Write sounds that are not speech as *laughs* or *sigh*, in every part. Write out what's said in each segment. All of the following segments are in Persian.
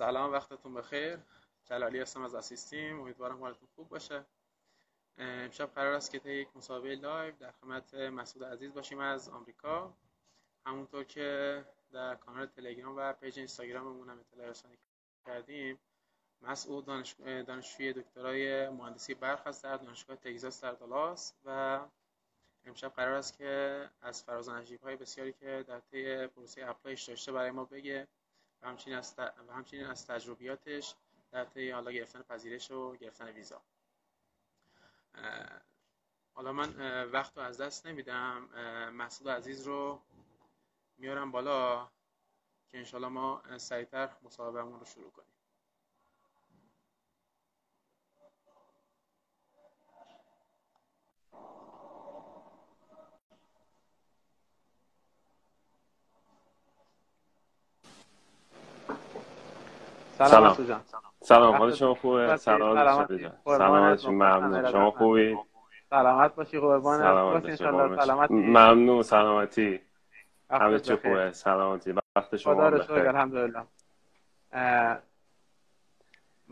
سلام وقتتون بخیر. جلالی هستم از اسیستیم. امیدوارم حالتون خوب باشه. امشب قرار است که یک مصاحبه live در خدمت مسعود عزیز باشیم از آمریکا. همونطور که در کانال تلگرام و پیج اینستاگراممون هم اطلاع رسانی کردیم مسعود دانش... دانشجوی دکترای مهندسی برق هست در دانشگاه تگزاس در دالاس و امشب قرار است که از فراز های بسیاری که در طی پروسه apply ش داشته برای ما بگه. و همچنین از, و همچنین از تجربیاتش در طی حالا گرفتن پذیرش و گرفتن ویزا. حالا من وقت رو از دست نمیدم. مسعود عزیز رو میارم بالا که انشالله ما سریعتر مصاحبهمون رو شروع کنیم. سلام سلام, سلام. حال شما خوبه؟ سلام سلامت ممنون. شما خوبی؟ سلامت باشی قربان سلامت ممنون سلامتی. همه چی خوبه؟ سلامتی. وقت شما خدا رو شکر الحمدلله.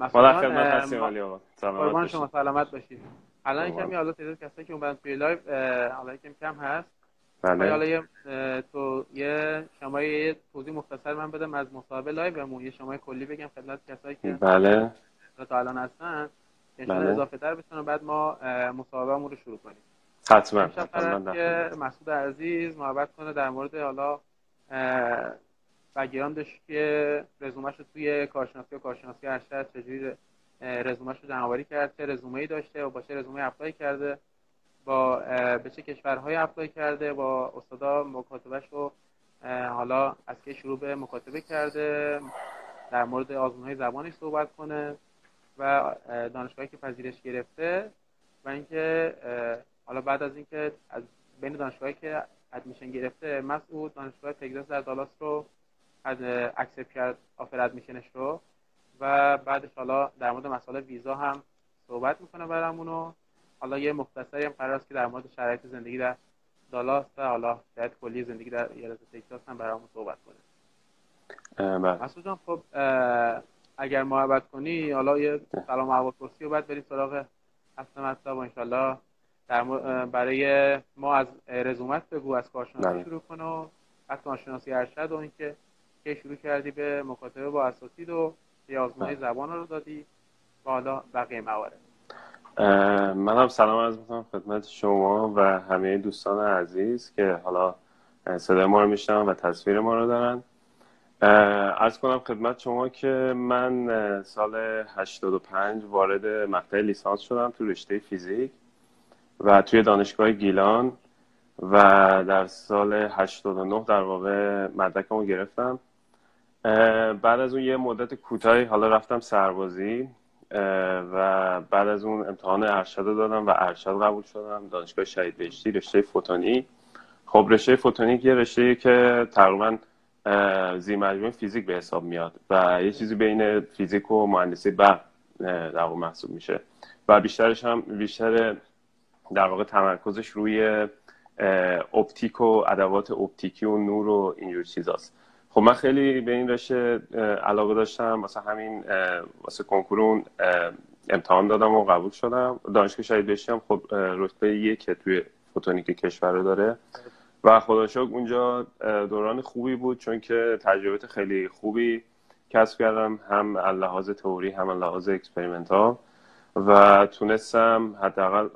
خدا خدمت هستیم علی آقا. قربان شما سلامت باشید الان کمی حالا تعداد کسایی که اومدن توی live حالا کم کم هست. بله. حالا یه تو یه شما یه توضیح مختصر من بدم از مصاحبه live یه شما کلی بگم خدمت کسایی که بله. تا الان هستن. بله. اضافه تر بشن و بعد ما مصاحبهمون رو شروع کنیم. حتما حتما که مسعود عزیز محبت کنه در مورد حالا بگیراندش که رزومش رو توی کارشناسی و کارشناسی ارشد چجوری رزومش رو جمع‌آوری کرد چه رزومه ای داشته و با چه رزومه apply کرده. با به چه کشورهای اپلای کرده با استادا مکاتبهش رو حالا از که شروع به مکاتبه کرده در مورد آزمون های زبانش صحبت کنه و دانشگاهی که پذیرش گرفته و اینکه حالا بعد از اینکه از بین دانشگاهی که ادمیشن گرفته مسعود دانشگاه تگزاس در دالاس رو از اکسپت کرد آفر ادمیشنش رو و بعدش حالا در مورد مسئله ویزا هم صحبت می‌کنه برامونو حالا یه مختصری هم قرار است که در مورد شرایط زندگی در دالاس و حالا شرایط کلی زندگی در ایالت تگزاس هم برامون صحبت کنه بله مسعود جان خب اگر محبت کنی حالا یه سلام احوال پرسی و بعد بریم سراغ اصل مطلب و انشالله در برای ما از رزومت بگو از کارشناسی بله. شروع کن و از کارشناسی ارشد و اینکه که شروع کردی به مکاتبه با اساتید و یه آزمون بله. زبان رو دادی و حالا بقیه موارد من هم سلام از می‌کنم خدمت شما و همه دوستان عزیز که حالا صدای ما رو میشنن و تصویر ما رو دارن. ارز کنم خدمت شما که من سال 85 وارد مقطع لیسانس شدم تو رشته فیزیک و توی دانشگاه گیلان و در سال 89 در واقع مدرکمو گرفتم. بعد از اون یه مدت کوتاهی حالا رفتم سربازی. و بعد از اون امتحان ارشد رو دادم و ارشد قبول شدم. دانشگاه شهید بهشتی رشته فوتونی. خب رشته فوتونیک یه رشته که تقریبا زی مجموعه فیزیک به حساب میاد و یه چیزی بین فیزیک و مهندسی برق در واقع محسوب میشه. و بیشترش هم بیشتر در واقع تمرکزش روی اپتیک و ادوات اپتیکی و نور و اینجور چیزاست. خب من خیلی به این رشته علاقه داشتم. واسه همین واسه کنکور امتحان دادم و قبول شدم. دانشگاه شهید بهشتی خب رتبه یک توی فوتونیک کشور داره. و خدا اونجا دوران خوبی بود چون که تجربه خیلی خوبی کسب کردم. هم لحاظ تئوری هم لحاظ experimental و تونستم حداقل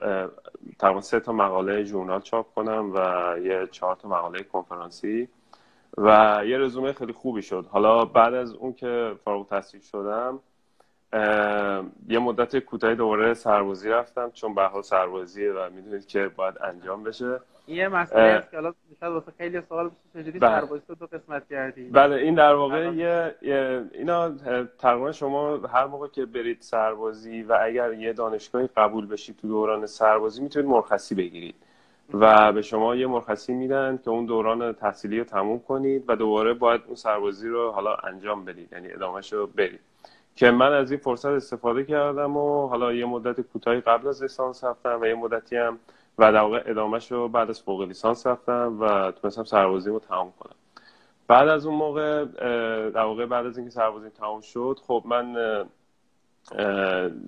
تقریبا سه تا مقاله ژورنال چاپ کنم و یه چهار تا مقاله کنفرانسی. و یه رزومه خیلی خوبی شد. حالا بعد از اون که فارغ التحصیل شدم یه مدت کوتاهی دوباره سربازی رفتم چون به حال سربازیه و می‌دونید که باید انجام بشه. یه مسئله است که حالا شاید واسه خیلی سوال چجوری بله. سربازی تو دو قسمت کردی؟ بله این در واقع یه, یه اینا تقریبا شما هر موقع که برید سربازی و اگر یه دانشگاهی قبول بشید تو دوران سربازی می‌تونید مرخصی بگیرید. و به شما یه مرخصی میدن که اون دوران تحصیلی رو تموم کنید و دوباره باید اون سربازی رو حالا انجام بدید یعنی ادامهش رو برید. که من از این فرصت استفاده کردم و حالا یه مدت کوتاهی قبل از لیسانس رفتم و یه مدتی هم و در واقع ادامهش رو بعد از فوق لیسانس رفتم و تونستم سربازی رو تمام کنم. بعد از اون موقع در واقع بعد از اینکه سربازی تمام شد خب من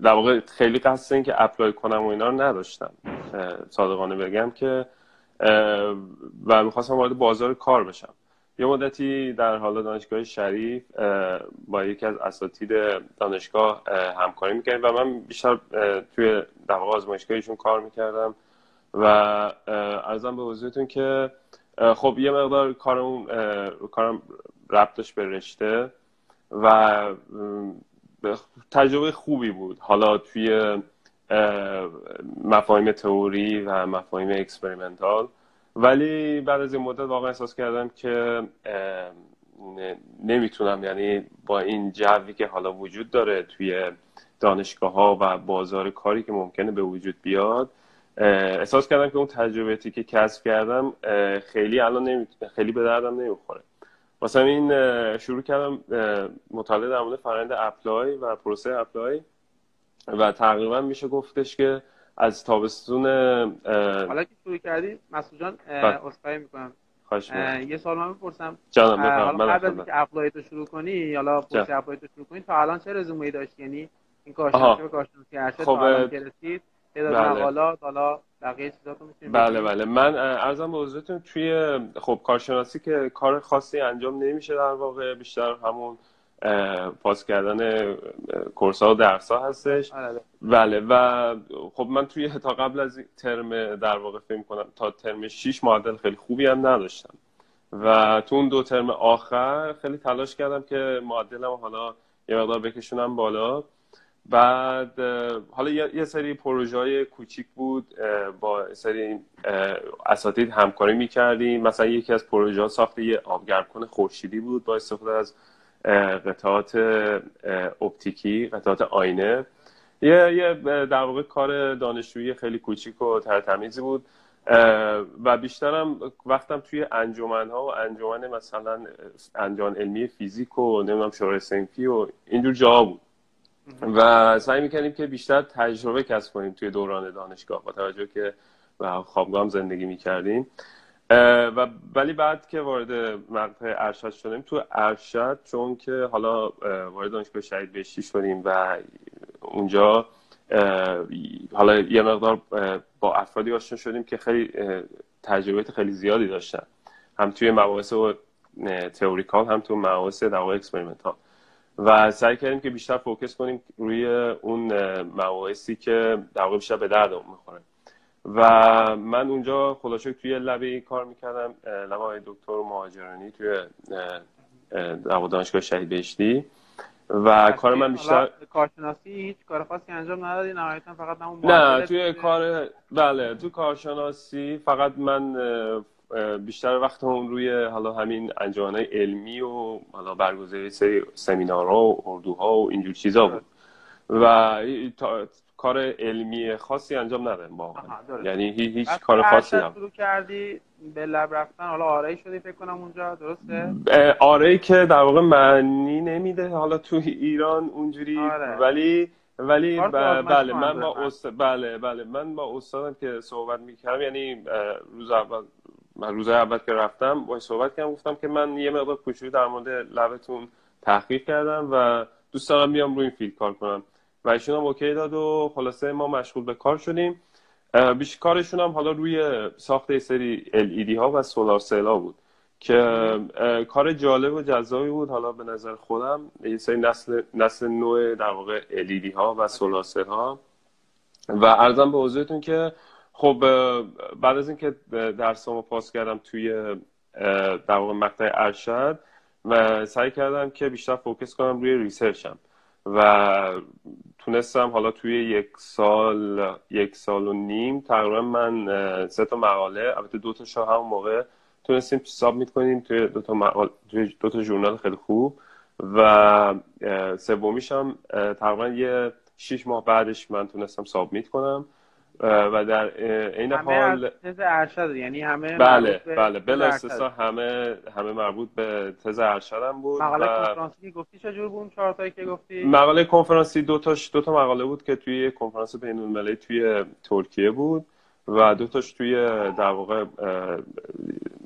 در واقع خیلی قصد این که اپلای کنم و اینا رو نداشتم. صادقانه بگم که و می‌خواستم وارد بازار کار بشم. یه مدتی در حال دانشگاه شریف با یکی از اساتید دانشگاه همکاری می‌کردیم و من بیشتر توی در واقع آزمایشگاهشون کار می‌کردم و ارزم به حضورتون که خب یه مقدار کارم کارم ربطش به رشته و تجربه خوبی بود. حالا توی مفاهیم تئوری و مفاهیم experimental. ولی بعد از این مدت واقعا احساس کردم که نمی‌تونم. یعنی با این جوی که حالا وجود داره توی دانشگاه ها و بازار کاری که ممکنه به وجود بیاد احساس کردم که اون تجربیاتی که کسب کردم خیلی الان خیلی به دردم نمی‌خوره. مثلا این شروع کردم مطالعه در مورد فرآیند apply و پروسه apply و تقریبا میشه گفتش که از تابستون حالا که شروع کردی مسعود جان بله. می‌کنم. یه سوال من بپرسم. جانم حالا قبل از اینکه apply تو شروع کنی حالا پروسه apply تو شروع کنی تا الان چه رزومه‌ای داشتی؟ یعنی این کارشناسی به کارشناسی ارشد خب تا الان که رسید. تعداد بله. مقالات حالا بقیه چیزاتو بله بله. من ارزم به حضورتون توی خب کارشناسی که کار خاصی انجام نمیشه در واقع بیشتر همون پاس کردن کورس ها و درس ها هستش بله. بله و خب من توی تا قبل از ترم در واقع فکر کنم تا ترم 6 معدل خیلی خوبی هم نداشتم. و تو اون دو ترم آخر خیلی تلاش کردم که معدلم حالا یه مقدار بکشونم بالا. بعد حالا یه سری پروژه های کوچیک بود با سری اساتید همکاری می‌کردیم. مثلا یکی از پروژه ها ساخت یه آبگرمکن خورشیدی بود با استفاده از قطعات اپتیکی قطعات آینه. یه, یه در واقع کار دانشجویی خیلی کوچیک و ترتمیزی بود. و بیشترم وقتم توی انجمن ها و انجمن مثلا انجمن علمی فیزیک و نمی‌دونم شورای سنفی و اینجور جا بود. و سعی می‌کنیم که بیشتر تجربه کسب کنیم توی دوران دانشگاه با توجه که خوابگاه هم زندگی می‌کردیم. و ولی بعد که وارد مقطع ارشد شدیم تو ارشد چون که حالا وارد دانشگاه شهید بهشتی شدیم و اونجا حالا یه مقدار با افرادی آشنا شدیم که خیلی تجربه خیلی زیادی داشتن. هم توی مباحث theoretical هم تو مباحث در experimental. و سعی کردیم که بیشتر focus کنیم روی اون مباحثی که در واقع بیشتر به درد می‌خوره. و من اونجا خلاصه توی lab کار می‌کردم lab های دکتر مهاجرانی توی دانشگاه شهید بهشتی. و کار من بیشتر کارشناسی؟ هیچ کار خاصی انجام ندادی نهایتا فقط همون نه توی کار بله تو کارشناسی فقط من بیشتر وقت اون روی حالا همین انجمنهای علمی و حالا برگزاری سری سمینارها و اردوها و اینجور چیزا بود. و کار علمی خاصی انجام ندادم با یعنی هیچ کار خاصی هم شروع کردی به لب رفتن حالا آره شدی فکر کنم اونجا درسته؟ آره که در واقع معنی نمیده حالا تو ایران اونجوری آره. ولی ولی بله من با است... بله بله من با استادم که صحبت می‌کردم یعنی روز اول من روز اول که رفتم با صحبت کردم گفتم که من یه مقدار کوچولو در مورد lab تون تحقیق کردم و دوست دارم بیام روی این field کار کنم. و ایشون هم OK داد و خلاصه ما مشغول به کار شدیم. بیشتر کارشون هم حالا روی ساخت سری LED ها و solar cell ها بود که کار جالب و جذابی بود. حالا به نظر خودم یه سری نسل, نسل نو در واقع LED ها و solar cell ها. و ارزم به حضورتون که خب بعد از اینکه درسامو پاس کردم توی در واقع مقطع ارشد و سعی کردم که بیشتر فوکس کنم روی ریسرچم و تونستم حالا توی یک سال یک سال و نیم تقریبا من سه تا مقاله البته دو تا شاه همون موقع تونستیم سابمیت کنیم توی دو تا مقاله توی دو تا ژورنال خیلی خوب و سومیش هم تقریبا یه شیش ماه بعدش من تونستم سابمیت کنم. و در این حال تز ارشد یعنی همه بله بله. بلا استثنا همه همه مربوط به تز ارشدم بود مقاله و... کنفرانسی گفتی چجور بود؟ چهار تایی که گفتی؟ مقاله کنفرانسی دو تا دو تا مقاله بود که توی کنفرانس بین المللی توی ترکیه بود و دو تاش توی در واقع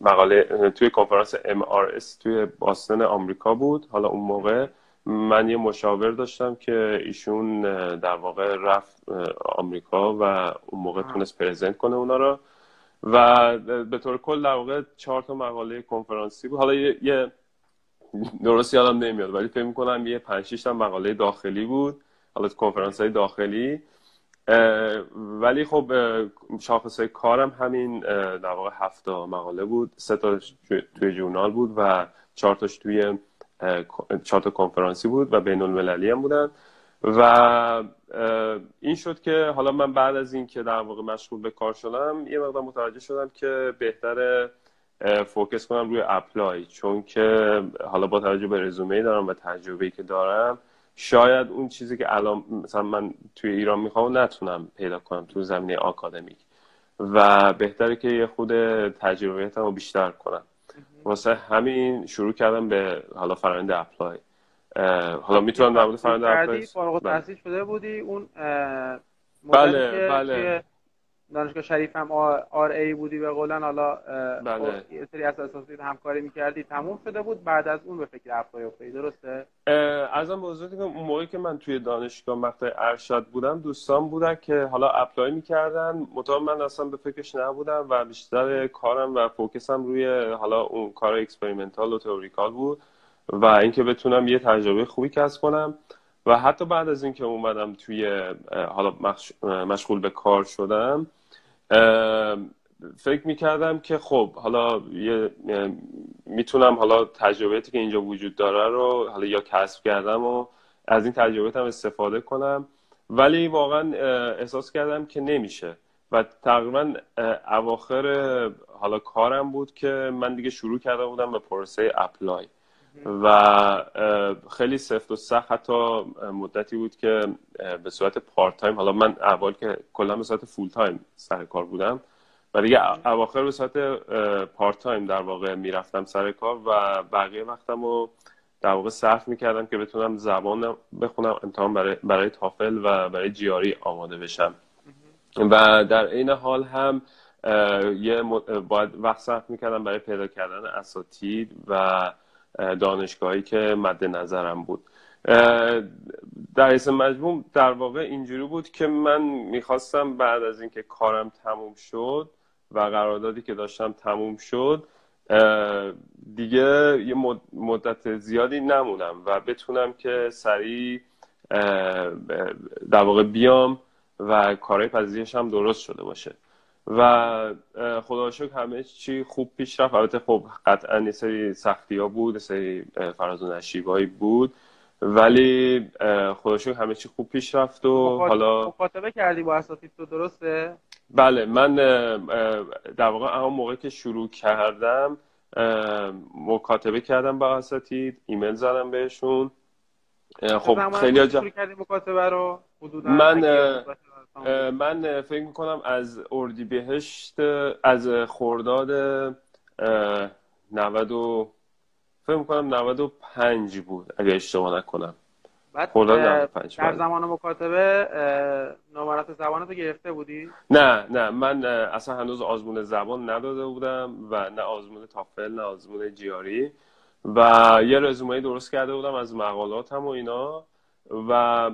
مقاله توی کنفرانس MRS توی باستن آمریکا بود. حالا اون موقع من یه مشاور داشتم که ایشون در واقع رفت آمریکا و اون موقع تونست پرزنت کنه اونا رو و به طور کل در واقع چهار تا مقاله کنفرانسی بود. حالا یه, درست یادم نمیاد ولی فکر می‌کنم یه پنج تا مقاله داخلی بود. حالا کنفرانس های داخلی ولی خب شاخص های کارم همین در واقع هفت مقاله بود. سه تا توی جورنال بود و چهار تاش توی چهار تا کنفرانسی بود و بین المللی هم بودن. و این شد که حالا من بعد از این که در واقع مشغول به کار شدم یه مقدار متوجه شدم که بهتره فوکس کنم روی اپلای. چون که حالا با توجه به رزومه دارم و تجربه که دارم شاید اون چیزی که الان مثلا من توی ایران می‌خوام نتونم پیدا کنم تو زمینه آکادمیک. و بهتره که یه خود تجربیاتم رو بیشتر کنم. واسه همین شروع کردم به حالا فرآیند apply. حالا می‌تونم در مورد فرآیند apply فارغ التحصیل شده بودی؟ اون بله بله. دانشگاه شریف هم RA بودی به قول حالا بله. یه سری اساتید همکاری می‌کردی تموم شده بود بعد از اون به فکر apply افتادی درسته ازم بزرگی که اون موقعی که من توی دانشگاه مقطع ارشد بودم دوستان بودن که حالا apply می‌کردن مطابق من اصلا به فکرش نبودم و بیشتر کارم و focus م روی حالا اون کار experimental و theoretical بود و اینکه بتونم یه تجربه خوبی کسب کنم و حتی بعد از اینکه اومدم توی حالا مشغول به کار شدم فکر می‌کردم که خب حالا یه می‌تونم حالا تجربیاتی که اینجا وجود داره رو حالا یا کسب کردم و از این تجربیات هم استفاده کنم. ولی واقعا احساس کردم که نمیشه و تقریبا اواخر حالا کارم بود که من دیگه شروع کرده بودم به پروسه apply. و خیلی سفت و سخت حتی مدتی بود که به صورت part time حالا من اول که کلا به صورت full time سر کار بودم و دیگه اواخر به صورت part time در واقع می‌رفتم سر کار و بقیه وقتم رو در واقع صرف می‌کردم که بتونم زبان بخونم امتحان برای, برای TOEFL و برای GRE آماده بشم. و در این حال هم یه باید وقت صرف می‌کردم برای پیدا کردن اساتید و دانشگاهی که مد نظرم بود. در اسم مجموع در واقع اینجوری بود که من می‌خواستم بعد از اینکه کارم تموم شد و قراردادی که داشتم تموم شد دیگه یه مدت زیادی نمونم و بتونم که سریع در واقع بیام و کارهای پذیرش هم درست شده باشه. و خدا شکر همه چی خوب پیش رفت. البته خب قطعا یه سری سختی ها بود یه سری فراز و نشیبایی بود. ولی خدا شکر همه چی خوب پیش رفت و حالا مکاتبه کردی با اساتید تو درسته؟ بله من در واقع اون موقع که شروع کردم مکاتبه کردم با اساتید ایمیل زدم بهشون. خب خیلی جا... کردی مکاتبه رو؟ من من فکر می‌کنم از اردیبهشت از خرداد 90 و فکر می‌کنم 95 بود اگه اشتباه نکنم. بعد در زمان مکاتبه نمرات زبان تو گرفته بودی؟ نه نه. من اصلا هنوز آزمون زبان نداده بودم و نه آزمون تافل نه آزمون جیاری. و یه رزومه درست کرده بودم از مقالاتم و اینا. و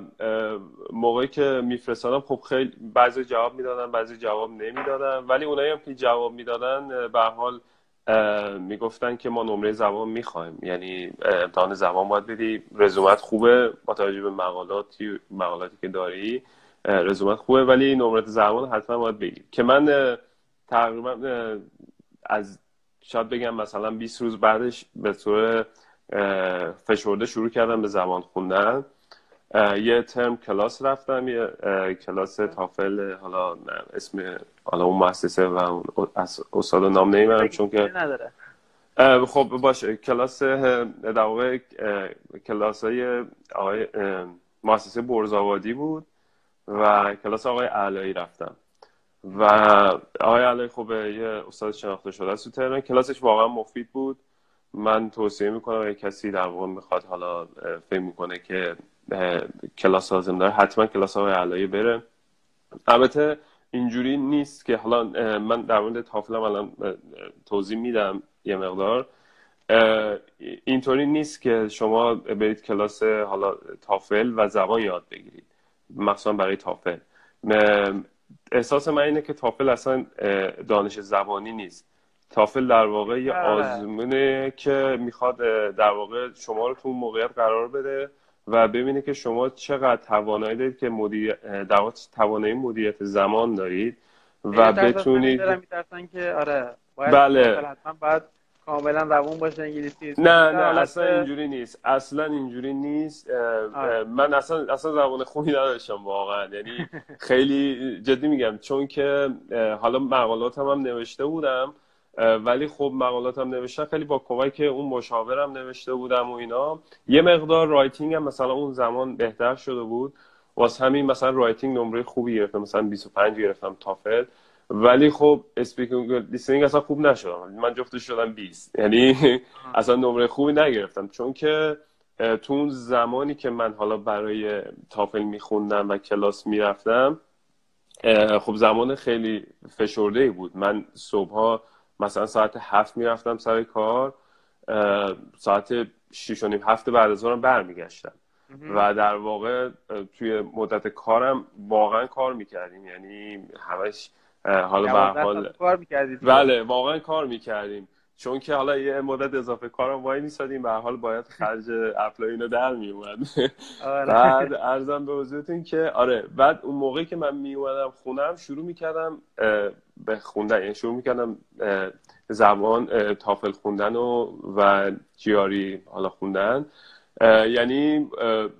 موقعی که میفرستادم خب خیلی بعضی جواب می‌دادن بعضی جواب نمی‌دادن. ولی اونایی هم که جواب می‌دادن به حال می‌گفتن که ما نمره زبان می‌خوایم. یعنی امتحان زبان باید بدی. رزومت خوبه با توجه به مقالاتی مقالاتی که داری. رزومت خوبه ولی نمره زبان حتما باید بگیر که من تقریبا از شاید بگم مثلا 20 روز بعدش به طور فشرده شروع کردم به زبان خوندن. یه ترم کلاس رفتم یه کلاس تافل حالا اسم حالا اون مؤسسه و استاد نام نمی‌برم چون که خب باشه کلاس در واقع کلاس های آقای مؤسسه برزاوادی بود و کلاس آقای علایی رفتم. و آقای علایی خب یه استاد شناخته شده است تو تهران کلاسش واقعا مفید بود. من توصیه می‌کنم اگه کسی در واقع می‌خواد حالا فکر می‌کنه که کلاس لازم داره حتما کلاس های علایی بره. البته اینجوری نیست که حالا من در مورد تافلم الان توضیح میدم یه مقدار. اینطوری نیست که شما برید کلاس حالا تافل و زبان یاد بگیرید. مخصوصا برای تافل. احساس من اینه که تافل اصلا دانش زبانی نیست. تافل در واقع یه بله. آزمونه که می‌خواد در واقع شما رو تو موقعیت قرار بده. و ببینه که شما چقدر توانایی دارید که مدیر در توانایی مدیریت زمان دارید و بتونید که آره باید بله. باید کاملا زبون باشه انگلیسی نه نه اصلا اینجوری نیست. اصلا اینجوری نیست. آره. من اصلا اصلا زبان خوبی نداشتم واقعا. یعنی *laughs* خیلی جدی میگم چون که حالا مقالات هم, هم نوشته بودم. ولی خب مقالاتم نوشتم خیلی با کمک اون مشاورم نوشته بودم و اینا. یه مقدار writing هم مثلا اون زمان بهتر شده بود. واسه همین مثلا writing نمره خوبی گرفتم. مثلا 25 گرفتم TOEFL. ولی خب speaking listening اصلا خوب نشدم. من جفتش شدم 20 یعنی *laughs* اصلا نمره خوبی نگرفتم. چون که تو اون زمانی که من حالا برای تافل میخوندم و کلاس می‌رفتم خب زمان خیلی فشرده بود. من صبحها مثلا ساعت هفت می‌رفتم سر کار ساعت شیش و نیم هفت بعد از ظهرم برمیگشتم. و در واقع توی مدت کارم واقعا کار می‌کردیم. یعنی همش حالا به حال بله واقعا کار می‌کردیم. چون که حالا یه مدت اضافه کارم وای میسادیم به حال باید خرج اپلای اینو در میومد آره. بعد ارزم به حضورتون که آره بعد اون موقعی که من میومدم خونم شروع می‌کردم به خوندن یعنی شروع می‌کردم زبان تافل خوندن و و جیاری حالا خوندن. یعنی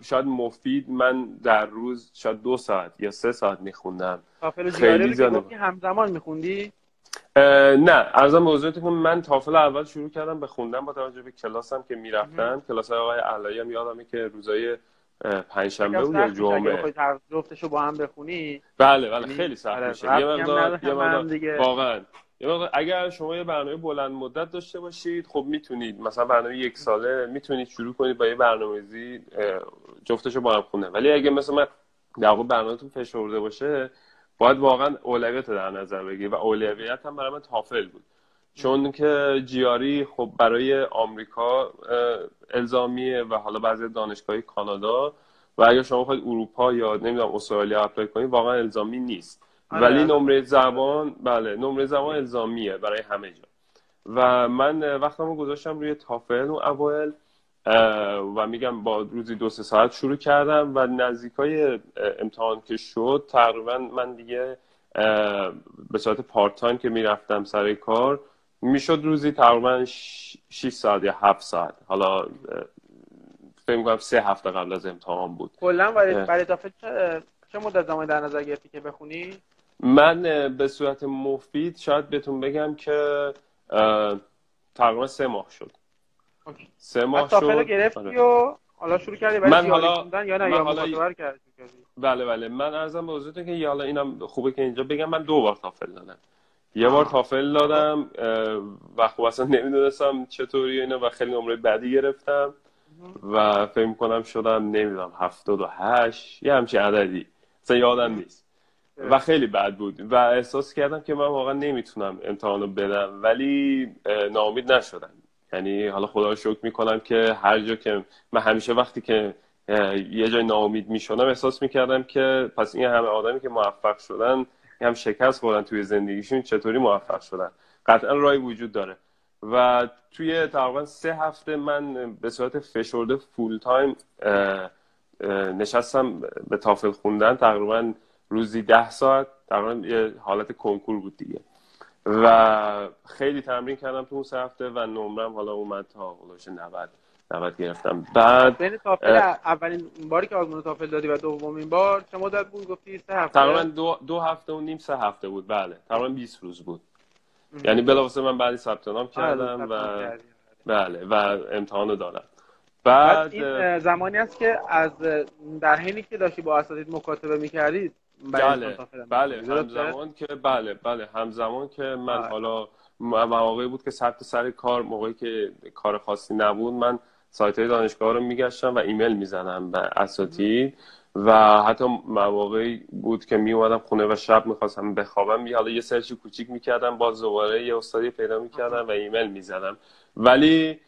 شاید مفید من در روز شاید دو ساعت یا سه ساعت میخوندم. تافل خیلی زیاد همزمان میخوندی؟ نه ارزم به که من تافل اول شروع کردم به خوندن با توجه به کلاسم که می‌رفتن. کلاس آقای علایی هم یادمه که روزای پنجشنبه بود یا جمعه. جفتشو با هم بخونی. بله بله خیلی سخت آره، میشه. یه مقدار یه مقدار واقعا. اگر شما یه برنامه بلند مدت داشته باشید خب می‌تونید. مثلا برنامه یک ساله می‌تونید شروع کنید با یه برنامه‌ریزی جفتشو با هم خونه ولی اگه مثلا من در واقع برنامه‌تون فشرده باشه باید واقعا اولویت در نظر بگیرید و اولویت هم برای من تافل بود. چون که جیاری خب برای آمریکا الزامیه و حالا بعضی دانشگاهی کانادا و اگر شما خواهید اروپا یا نمی‌دونم استرالیا اپلای کنید واقعا الزامی نیست. آره. ولی نمره زبان بله نمره زبان الزامیه برای همه جا. و من وقتمو گذاشتم روی تافل و اوایل. و میگم با روزی دو سه ساعت شروع کردم و نزدیکای امتحان که شد تقریبا من دیگه به صورت پارت تایم که می‌رفتم سر کار می‌شد روزی تقریبا 6 ساعت یا 7 ساعت. حالا فکر می‌کنم سه هفته قبل از امتحان بود. کلا برای تافل چه مدت زمانی در نظر گرفتی که بخونی؟ من به صورت مفید شاید بهتون بگم که تقریبا سه ماه شد. سه ماه شد. گرفتی آره. و حالا شروع کردی من حالا یا نه؟ یا حالا... کردی بله بله. من ارزم به حضورتون که حالا اینم خوبه که اینجا بگم. من دو بار تافل دادم. یه بار تافل دادم و خب اصلا نمی‌دونستم چطوری اینو و خیلی نمره بعدی گرفتم و فکر کنم شدم نمی‌دونم هفتاد و هشت یه همچین عددی. اصلا یادم نیست. و خیلی بد بود. و احساس کردم که من واقعا نمی‌تونم امتحانو بدم ولی ناامید نشدم. یعنی حالا خدا رو شکر می‌کنم که هر جا که من همیشه وقتی که یه جای ناامید می‌شدم احساس می‌کردم که پس این همه آدمی که موفق شدن هم شکست خوردن توی زندگیشون چطوری موفق شدن؟ قطعا رای وجود داره. و توی تقریبا سه هفته من به صورت فشرده فول تایم نشستم به تافل خوندن. تقریبا روزی ده ساعت. تقریبا یه حالت کنکور بود دیگه. و خیلی تمرین کردم تو اون سه هفته و نمرم حالا اومد تا حدود 90 90 گرفتم. بعد بین تافل اولین باری که آزمون تافل دادی و دومین بار چه مدت بود؟ گفتی سه هفته. تقریبا دو, دو هفته و نیم سه هفته بود. بله. تقریبا 20 روز بود. یعنی بلافاصله من بعدی ثبت نام کردم و بله و امتحان دادم بعد این زمانی است که از در حینی که داشتی با اساتید مکاتبه می‌کردید بله بله همزمان که بله بله همزمان که من حالا مواقعی بود که سبت سر کار موقعی که کار خاصی نبود من سایت های دانشگاه رو میگشتم و ایمیل می‌زنم به اساتید و حتی مواقعی بود که می اومدم خونه و شب می‌خواستم بخوابم. حالا یه search کوچیک می‌کردم باز دوباره یه استادی پیدا می‌کردم و ایمیل می‌زدم. ولی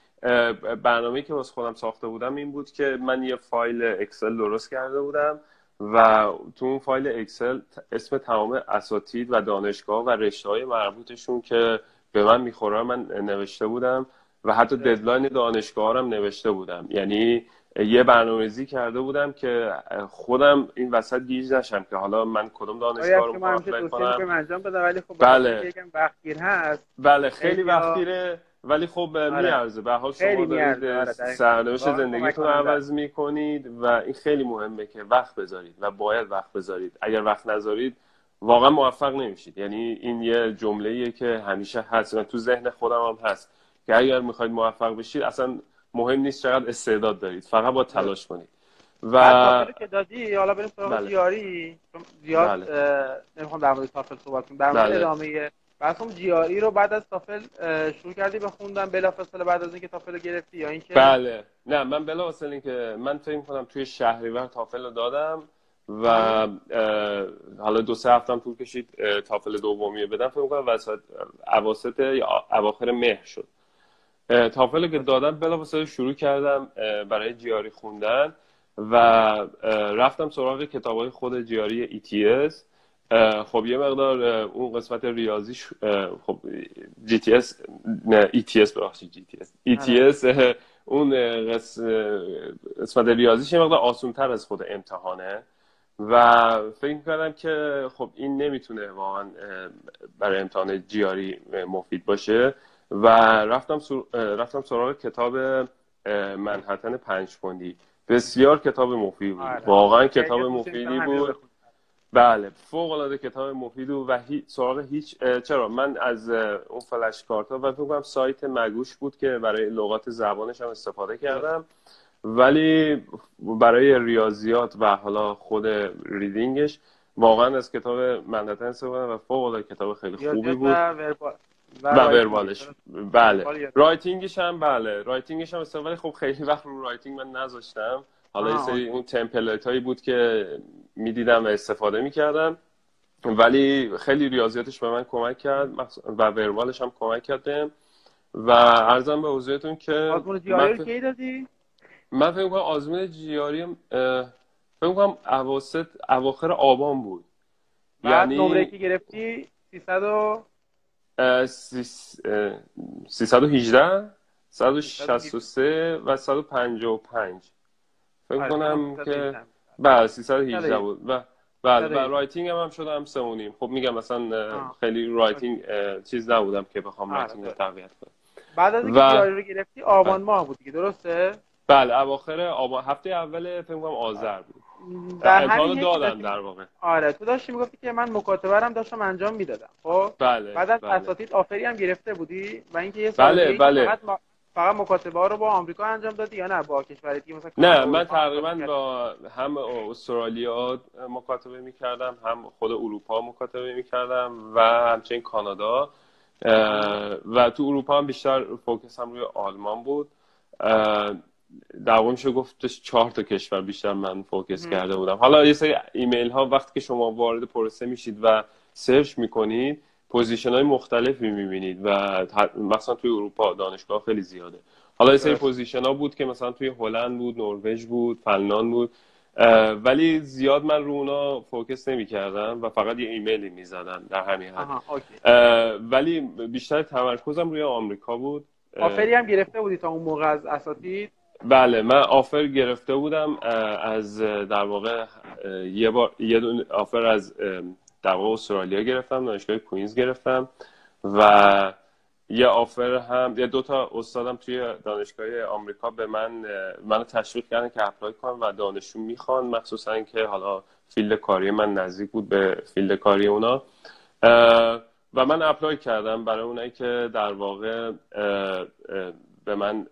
برنامه که واسه خودم ساخته بودم این بود که من یه فایل Excel درست کرده بودم و تو اون فایل Excel اسم تمام اساتید و دانشگاه و رشته های مربوطشون که به من می‌خوره من نوشته بودم و حتی deadline دانشگاه هم نوشته بودم. یعنی یه برنامه‌ریزی کرده بودم که خودم این وسط گیج نشم که حالا من کدوم دانشگاه رو کنم؟ خب بله. وقتگیر هست. بله خیلی وقتگیره ولی خب آره. میارزه. به حال شما دارید آره سرنوشت زندگیتون رو عوض می‌کنید و این خیلی مهمه که وقت بذارید و باید وقت بذارید. اگر وقت نذارید واقعا موفق نمیشید. یعنی این یه جمله که همیشه هست و تو ذهن خودم هم هست که اگر می‌خواید موفق بشید اصلا مهم نیست چقدر استعداد دارید. فقط با تلاش کنید. و که دادی حالا بریم سراغ بله. زیاری زیاد بله. نمی‌خوام در مورد تافل صحبت کنیم در مورد بله. ادامه بس اون جی رو بعد از تافل شروع کردی به خوندن بلافاصله بعد از اینکه تافل رو گرفتی یا اینکه؟ بله. نه من بلافاصله اینکه من فکر کنم توی شهریور تافل رو دادم و حالا دو سه هفتم طول کشید تافل دومی بدم. فکر کنم وسط اواسط یا اواخر مهر شد. تافل که دادم بلافاصله شروع کردم برای جیاری خوندن و رفتم سراغ کتاب های خود جیاری ETS خب یه مقدار اون قسمت ریاضی خب GTS نه ETS ببخشید GTS ETS اون قسمت ریاضیش یه مقدار آسون تر از خود امتحانه. و فکر کردم که خب این نمی‌تونه واقعا برای امتحان جیاری مفید باشه. و رفتم, رفتم سراغ کتاب منحتن پنج پوندی. بسیار کتاب مفیدی بود. آره. واقعا کتاب مفیدی بود. بله. فوق العاده کتاب مفید و هی... سراغ هیچ چرا؟ من از اون فلش کارت ها و فکر سایت مگوش بود که برای لغات زبانش هم استفاده کردم. ولی برای ریاضیات و حالا خود reading ش واقعا از کتاب Manhattan استفاده و فوق العاده کتاب خیلی خوبی بود. و verbal ش. بله. writing ش هم بله. writing ش هم استفاده خب خیلی وقت رو writing من نذاشتم. حالا یه سری اون template هایی بود که می‌دیدم و استفاده می‌کردم. ولی خیلی ریاضیاتش به من کمک کرد. و verbal ش هم کمک کرد و ارزم به حضورتون که آزمون جیاری کی دادی؟ من فکر کنم آزمون جیاری فکر کنم اواسط اواخر آبان بود. بعد یعنی نمره که گرفتی؟ 300 318 163 و 155 فکر آره، کنم که بله 318 بود. و بله و رایتینگ هم, هم شدم سه و خب میگم مثلا خیلی writing چیز نبودم که بخوام آره، writing رو تقویت کنم. بعد از اینکه و... رو گرفتی آبان ماه بود دیگه درسته؟ بله اواخر آبان هفته اول فکر کنم آذر بود. در امتحان دادم در واقع. آره تو داشتی می‌گفتی که من مکاتبه هم داشتم انجام می‌دادم خب؟ بله بعد از بله. اساتید offer ی هم گرفته بودی؟ و اینکه یه بله بله. فقط, ما... فقط مکاتبه ها رو با آمریکا انجام دادی یا نه؟ با کشور دیگه مثلا نه من تقریبا با هم استرالیا مکاتبه می‌کردم هم خود اروپا مکاتبه می‌کردم و همچنین کانادا. و تو اروپا هم بیشتر focus م روی آلمان بود. در میشه گفتش چهار تا کشور بیشتر من focus کرده بودم. حالا یه سری ایمیل ها وقتی که شما وارد پروسه میشید و search می‌کنید position های مختلفی می‌بینید و مثلا توی اروپا دانشگاه خیلی زیاده. حالا یه سری position ها بود که مثلا توی هلند بود نروژ بود فنلاند بود ولی زیاد من رو اونا فوکس نمی کردم و فقط یه ایمیلی می زدم در همین حد. ولی بیشتر تمرکزم روی آمریکا بود. آفری هم گرفته بودی تا اون موقع از اساتید؟ بله من آفر گرفته بودم از در واقع یه بار یه دون آفر از در واقع استرالیا گرفتم دانشگاه کوینز گرفتم و یه آفر هم یه دو تا استادم توی دانشگاه آمریکا به من منو تشویق کردن که apply کنم و دانشجو می‌خوان مخصوصا که حالا field کاری من نزدیک بود به field کاری اونا. و من apply کردم برای اونایی که در واقع به من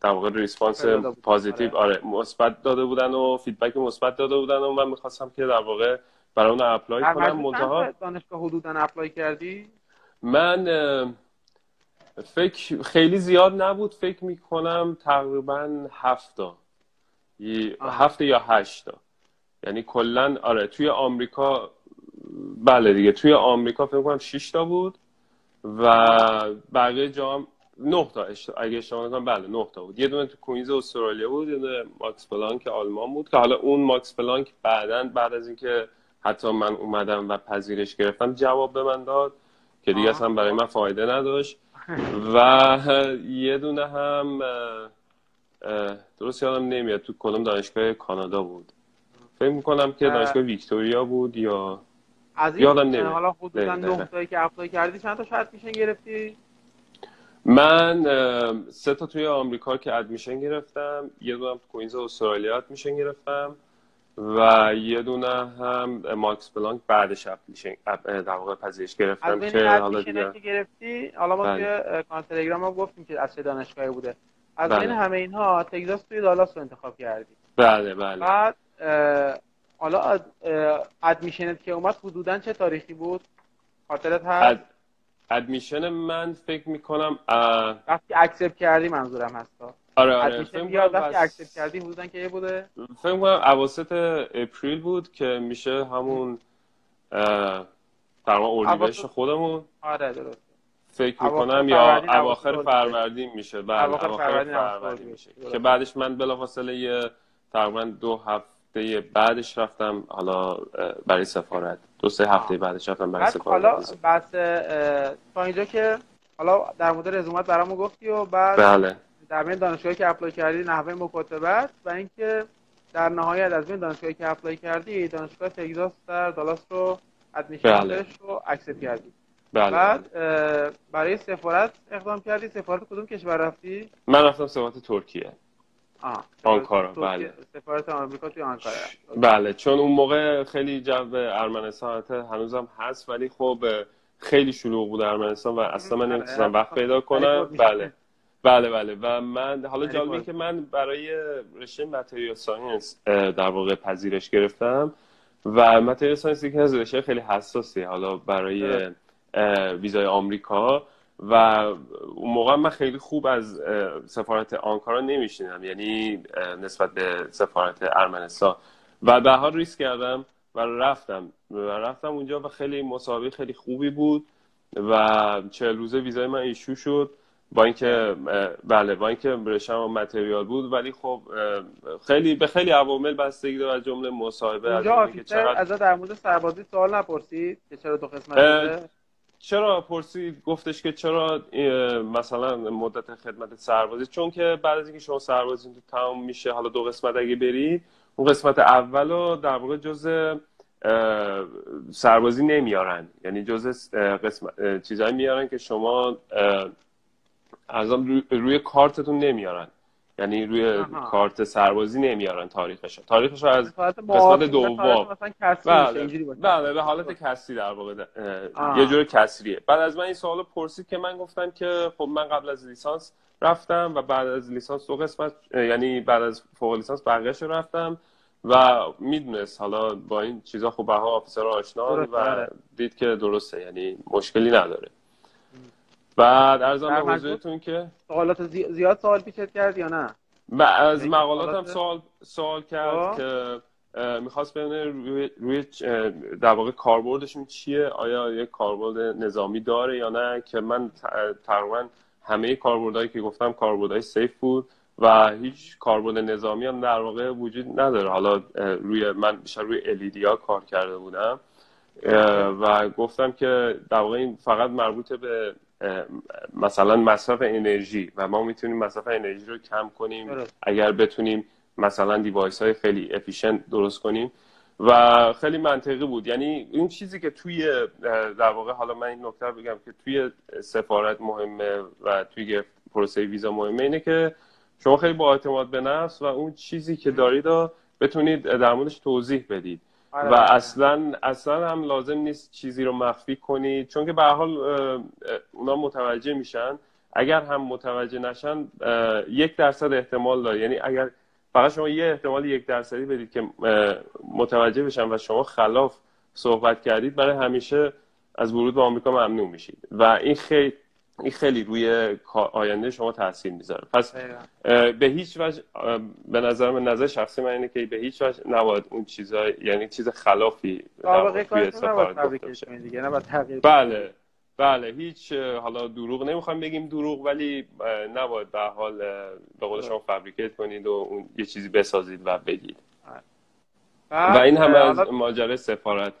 در واقع response positive آره مثبت داده بودن و feedback مثبت داده بودن و من می‌خواستم که در واقع برای اون apply کنم منتها دانشگاه حدودا apply کردی؟ من فکر خیلی زیاد نبود. فکر می‌کنم تقریبا هفتا. هفته یا هشتا. یعنی کلا آره توی آمریکا بله دیگه توی آمریکا فکر کنم 6 تا بود و بقیه جام نه تا اگه اشتباه نکنم بله نه تا بود. یه دونه تو کوینز استرالیا بود یه دونه ماکس پلانک آلمان بود که حالا اون ماکس پلانک بعدا بعد از اینکه حتی من اومدم و پذیرش گرفتم جواب به من داد که دیگه اصلا برای من فایده نداشت. *laughs* و یه دونه هم درست یادم نمیاد تو کدوم دانشگاه کانادا بود. فکر می‌کنم که دانشگاه ویکتوریا بود یا از یادم نمیاد. حالا حدودا تایی که apply کردی چند تاش admission گرفتی؟ من سه تا توی آمریکا که admission گرفتم یه دونه تو کوینزلند استرالیا admission گرفتم. و یه دونه هم ماکس پلانک بعدش اپلیشن در واقع پذیرش گرفتم که حالا دیگه. که گرفتی؟ حالا ما بله. توی کانال تلگرام ما گفتیم که از چه دانشگاهی بوده. از بین بله. همه اینها تگزاس توی دالاس رو انتخاب کردی. بله بله. بعد حالا admission ت که اومد حدودا چه تاریخی بود؟ خاطرت هست؟ admission من فکر می‌کنم وقتی accept کردی منظورم هست آره آره. فکر یا وقتی accept کردی حدودا که بوده. فکر می‌کنم اواسط اپریل بود که میشه همون در اردیبهشت خودمون آره درست. فکر می‌کنم یا اواخر فروردین میشه. بعد اواخر فروردین میشه. که بعدش من بلافاصله یه تقریبا دو هفته بعدش رفتم. حالا برای سفارت. دو سه هفته بعدش رفتم برای سفارت. حالا بس تا اینجا که حالا در مورد رزومت برامو گفتی و بعد بله. در بین دانشگاهی که اپلای کردی نحوه مکاتبت و اینکه در نهایت از بین دانشگاهی که apply کردی دانشگاه تگزاس در دالاس رو admission بله. رو accept کردی. بله. بعد برای سفارت اقدام کردی. سفارت کدوم کشور رفتی؟ من رفتم سفارت ترکیه. آنکارا بله. سفارت آمریکا توی آنکارا. بله. چون اون موقع خیلی جو ارمنستان هنوزم هست ولی خب خیلی شلوغ بود ارمنستان و اصلا من نمی‌تونستم وقت پیدا کنم. بله. بله بله. و من حالا جالبه که من برای رشته material science در واقع پذیرش گرفتم و material science یکی از رشته خیلی حساسی حالا برای ویزای آمریکا و اون موقع من خیلی خوب از سفارت آنکارا نمی‌شنیدم یعنی نسبت به سفارت ارمنستان. و به حال ریسک کردم و رفتم. و رفتم اونجا و خیلی مصاحبه خیلی خوبی بود و چهل روزه ویزای من ایشو شد. با اینکه بله با اینکه رشم متریال بود ولی خب خیلی به خیلی عوامل بستگی داره از جمله مصاحبه از چقدر... از در مورد سربازی سوال نپرسید که چرا دو قسمت چرا پرسید؟ گفتش که چرا مثلا مدت خدمت سربازی چون که بعد از اینکه شما سربازی تو تمام میشه حالا دو قسمت اگه برید اون قسمت اول رو در واقع جز سربازی نمیارن. یعنی جز قسمت چیزایی میارن که شما ارزم روی, روی کارتتون نمیارن. یعنی روی کارت سربازی نمیارن تاریخش تاریخش از قسمت دوم. بله. بله به حالت کسری در واقع یه جور کسریه بعد از من این سوالو پرسید که من گفتم که خب من قبل از لیسانس رفتم و بعد از لیسانس دو قسمت یعنی بعد از فوق لیسانس بقیه‌اش رفتم و می‌دونست حالا با این چیزا خب به آفیسر آشنا و آره. دید که درسته یعنی مشکلی نداره. بعد ارزم به حضورتون که سوالات زیاد سوال پیشت کرد یا نه؟ از مقالاتم سوال سوال کرد خب. که می‌خواست ببینه روی, روی در واقع کاربردشون چیه؟ آیا یه کاربرد نظامی داره یا نه؟ که من تقریبا همه کاربردهایی که گفتم کاربردهای سیف بود و هیچ کاربرد نظامی هم در واقع وجود نداره. حالا روی من بیشتر روی LED ها کار کرده بودم. و گفتم که در واقع این فقط مربوط به مثلا مصرف انرژی و ما می‌تونیم مصرف انرژی رو کم کنیم. اگر بتونیم مثلا device های خیلی efficient درست کنیم. و خیلی منطقی بود. یعنی این چیزی که توی در واقع حالا من این نکته بگم که توی سفارت مهمه و توی پروسه ویزا مهمه اینه که شما خیلی با اعتماد به نفس و اون چیزی که دارید بتونید در موردش توضیح بدید. و آره. اصلا اصلا هم لازم نیست چیزی رو مخفی کنید چون که به حال اونا متوجه میشن. اگر هم متوجه نشن یک درصد احتمال داره. یعنی اگر فقط شما یه احتمال یک درصدی بدید که متوجه بشن و شما خلاف صحبت کردید برای همیشه از ورود به آمریکا ممنوع میشید. و این خیلی این خیلی روی آینده شما تاثیر می‌ذاره. پس به هیچ وجه به نظر من نظر شخصی من اینه که به هیچ وجه نباید اون چیزا یعنی چیز خلافی توی سفارت بله بله هیچ حالا دروغ نمی‌خوام بگیم دروغ ولی نباید به حال به قول شما فابریکیت کنید و اون یه چیزی بسازید و بگید و این همه از ماجرای سفارت.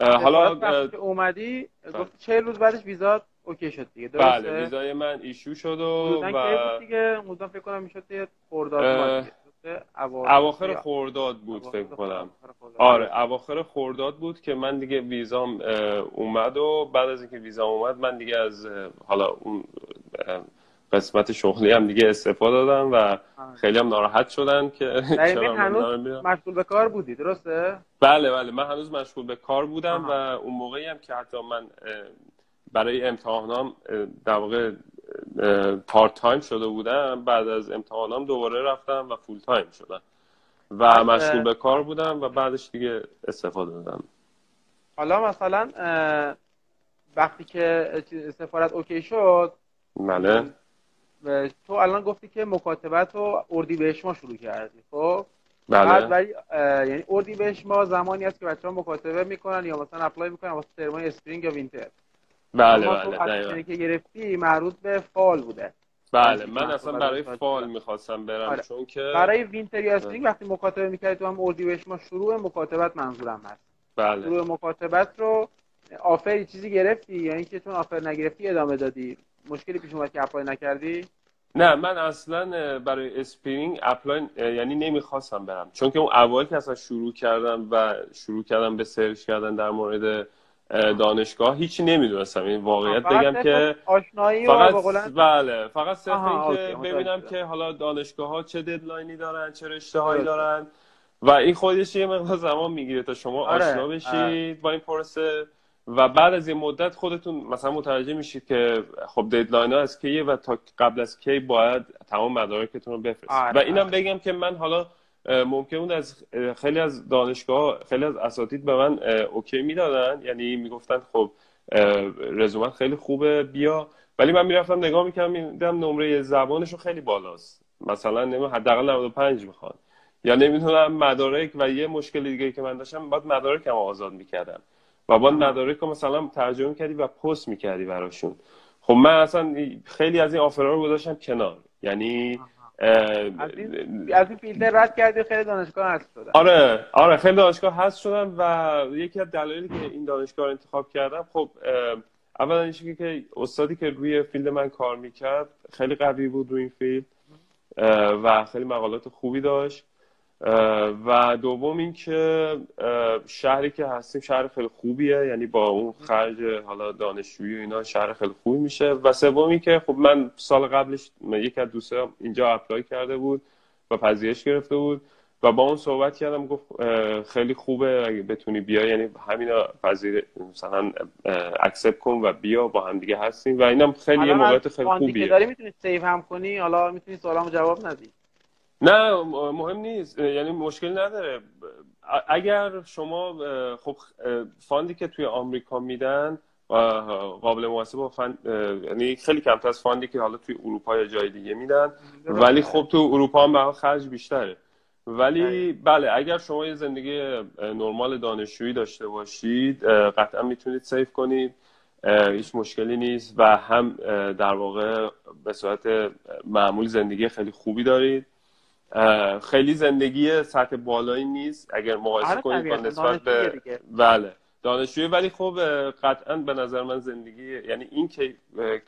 حالا اومدی گفت چه روز بعدش ویزا اوکی شد دیگه. درسته؟ بله ویزای من ایشو شد و و دیگه؟ مودم فکر کنم می‌شد یه خرداد اواخر خورداد بود فکر کنم. آره اواخر خورداد بود که من دیگه ویزام اومد و بعد از اینکه ویزام اومد من دیگه از حالا اون قسمت شغلی هم دیگه استفاده دادم و خیلی هم ناراحت شدن که *laughs* چرا هنوز مشغول به کار بودی درسته؟ بله بله من هنوز مشغول به کار بودم و اون موقعی هم که حتی من برای امتحانام در واقع part time شده بودم. بعد از امتحانام دوباره رفتم و full time شدم. و مشغول به کار بودم و بعدش دیگه استعفا دادم. حالا مثلا وقتی که سفارت OK شد بله. تو الان گفتی که مکاتبت رو اردیبهشت ماه شروع کردی خب؟ بله. ولی یعنی اردیبهشت ماه زمانی است که بچه ها مکاتبه می‌کنن یا مثلا apply می‌کنن واسه ترمای spring یا winter بله بله که گرفتی مربوط به fall بوده. بله من اصلا برای fall می‌خواستم برم آره. چون که برای winter spring وقتی مکاتبه می‌کردی تو هم اردیبهشت ماه شروع مکاتبت منظورم هست. بله. شروع مکاتبت رو offer ی چیزی گرفتی؟ یا اینکه چون offer نگرفتی ادامه دادی؟ مشکلی پیش اومد که apply نکردی؟ نه من اصلا برای spring apply یعنی نمی‌خواستم برم. چون که اون اوایل که اصلا شروع کردم و شروع کردم به search کردن در مورد دانشگاه هیچی نمی‌دونستم این واقعیت بگم که آشنایی فقط بله فقط صرف این که ببینم که حالا دانشگاه ها چه deadline ی دارن چه رشته هایی دارن و این خودش یه مقدار زمان می‌گیره تا شما آره. آشنا بشید آره. با این پروسه و بعد از یه مدت خودتون مثلا متوجه میشید که خب deadline ها از کیه و تا قبل از کی باید تمام مدارکتون رو بفرستید آره. و اینم بگم که من حالا ممکن بود از خیلی از دانشگاه خیلی از اساتید به من OK می‌دادن. یعنی می‌گفتن خب رزومت خیلی خوبه بیا. ولی من می‌رفتم نگاه می‌کردم می‌دیدم نمره زبانشون خیلی بالاست. مثلا نمی‌دونم حداقل 95 می‌خوان. یا نمی‌دونم مدارک و یه مشکل دیگه که من داشتم باید مدارکم آزاد می‌کردم و باید مدارک مثلا ترجمه کردی و پست می‌کردی براشون. خب من اصلا خیلی از این offer ها رو گذاشتم کنار. یعنی از این فیلتر رد کردی خیلی دانشگاه هست شدن آره آره خیلی دانشگاه هست شدن و یکی از دلایلی که این دانشگاه رو انتخاب کردم خب اولا اینکه که استادی که روی field من کار می‌کرد خیلی قوی بود روی این field و خیلی مقالات خوبی داشت. و دوم اینکه شهری که هستیم شهر خیلی خوبیه یعنی با اون خرج حالا دانشجویی و اینا شهر خیلی خوبی میشه. و سومی که خب من سال قبلش یکی از دوستان اینجا apply کرده بود و پذیرش گرفته بود و با اون صحبت کردم گفت خیلی خوبه اگه بتونی بیا یعنی همینا پذیر مثلا accept کن و بیا با هم دیگه هستیم. و اینم خیلی یه موقعیت خیلی خوبیه. داری می‌تونی save هم کنی؟ حالا می‌تونی سوالامو جواب ندی. نه مهم نیست. یعنی مشکل نداره. اگر شما خب fundی که توی آمریکا میدن قابل مقایسه با fund یعنی خیلی کمتر از fundی که حالا توی اروپا یا جای دیگه میدن. ولی خب تو اروپا هم به خرج بیشتره. ولی بله اگر شما یه زندگی نرمال دانشجویی داشته باشید قطعا می‌تونید save کنید. هیچ مشکلی نیست. و هم در واقع به صورت معمول زندگی خیلی خوبی دارید. خیلی زندگی سطح بالایی نیست. اگر مقایسه آره کنید با نسبت به بله دانشجوی ولی خب قطعا به نظر من زندگی یعنی این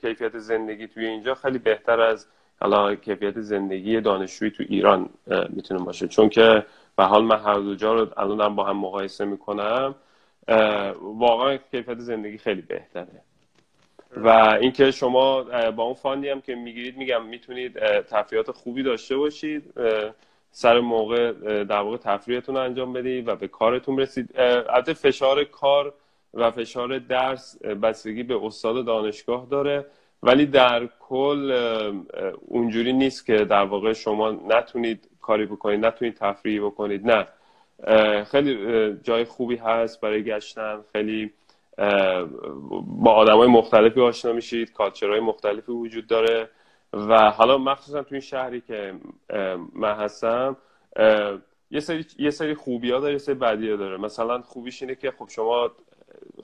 کیفیت زندگی توی اینجا خیلی بهتر از حالا کیفیت زندگی دانشجویی تو ایران می‌تونه باشه. چون که به حال من هر دو جا رو الان با هم مقایسه می‌کنم واقعا کیفیت زندگی خیلی بهتره. و اینکه شما با اون فاندی هم که می‌گیرید میگم می‌تونید تفریحات خوبی داشته باشید سر موقع در واقع تفریحتون انجام بدید و به کارتون رسید. البته فشار کار و فشار درس بستگی به استاد دانشگاه داره ولی در کل اونجوری نیست که در واقع شما نتونید کاری بکنید نتونید تفریح بکنید. نه. خیلی جای خوبی هست برای گشتن خیلی با آدم های مختلفی آشنا میشید کالچرهای مختلفی وجود داره. و حالا مخصوصا تو این شهری که من هستم یه سری یه سری خوبی ها داره یه سری بدی ها داره. مثلا خوبیش اینه که خب شما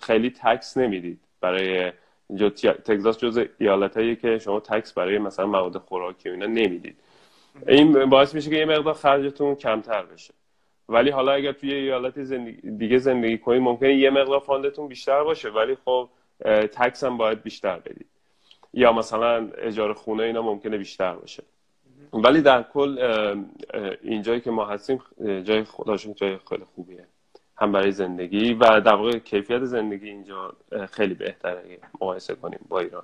خیلی تکس نمی‌دید برای اینجا تگزاس جز ایالت که شما تکس برای مثلا مواد خوراکی و اینا نمی‌دید. این باعث میشه که یه مقدار خرجتون کمتر بشه. ولی حالا اگر توی ایالت زندگی دیگه زندگی کنید ممکنه یه مقدار فاندتون بیشتر باشه ولی خب تکس هم باید بیشتر بدید یا مثلا اجاره خونه اینا ممکنه بیشتر باشه. ولی در کل اینجایی که ما هستیم جای خداشون جای خیلی خوبیه. هم برای زندگی و در واقع کیفیت زندگی اینجا خیلی بهتره مقایسه کنیم با ایران.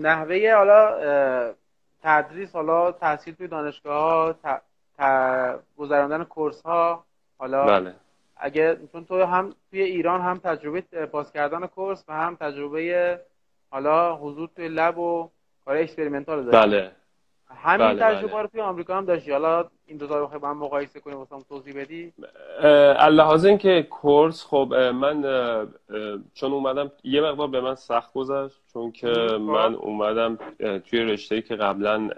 نحوه حالا تدریس حالا تحصیل توی دانشگاه گذراندن course ها حالا بله. اگه چون تو هم توی ایران هم تجربه باز کردن course و هم تجربه حالا حضور توی lab و کار experimental داشتی بله همین بله تجربه بله. رو توی آمریکا هم داشتی حالا این دو تا رو با هم مقایسه کنیم واسه توضیح بدی لحاظ اینکه course خب من چون اومدم یه مقدار به من سخت گذشت چون که خب. من اومدم توی رشته که قبلا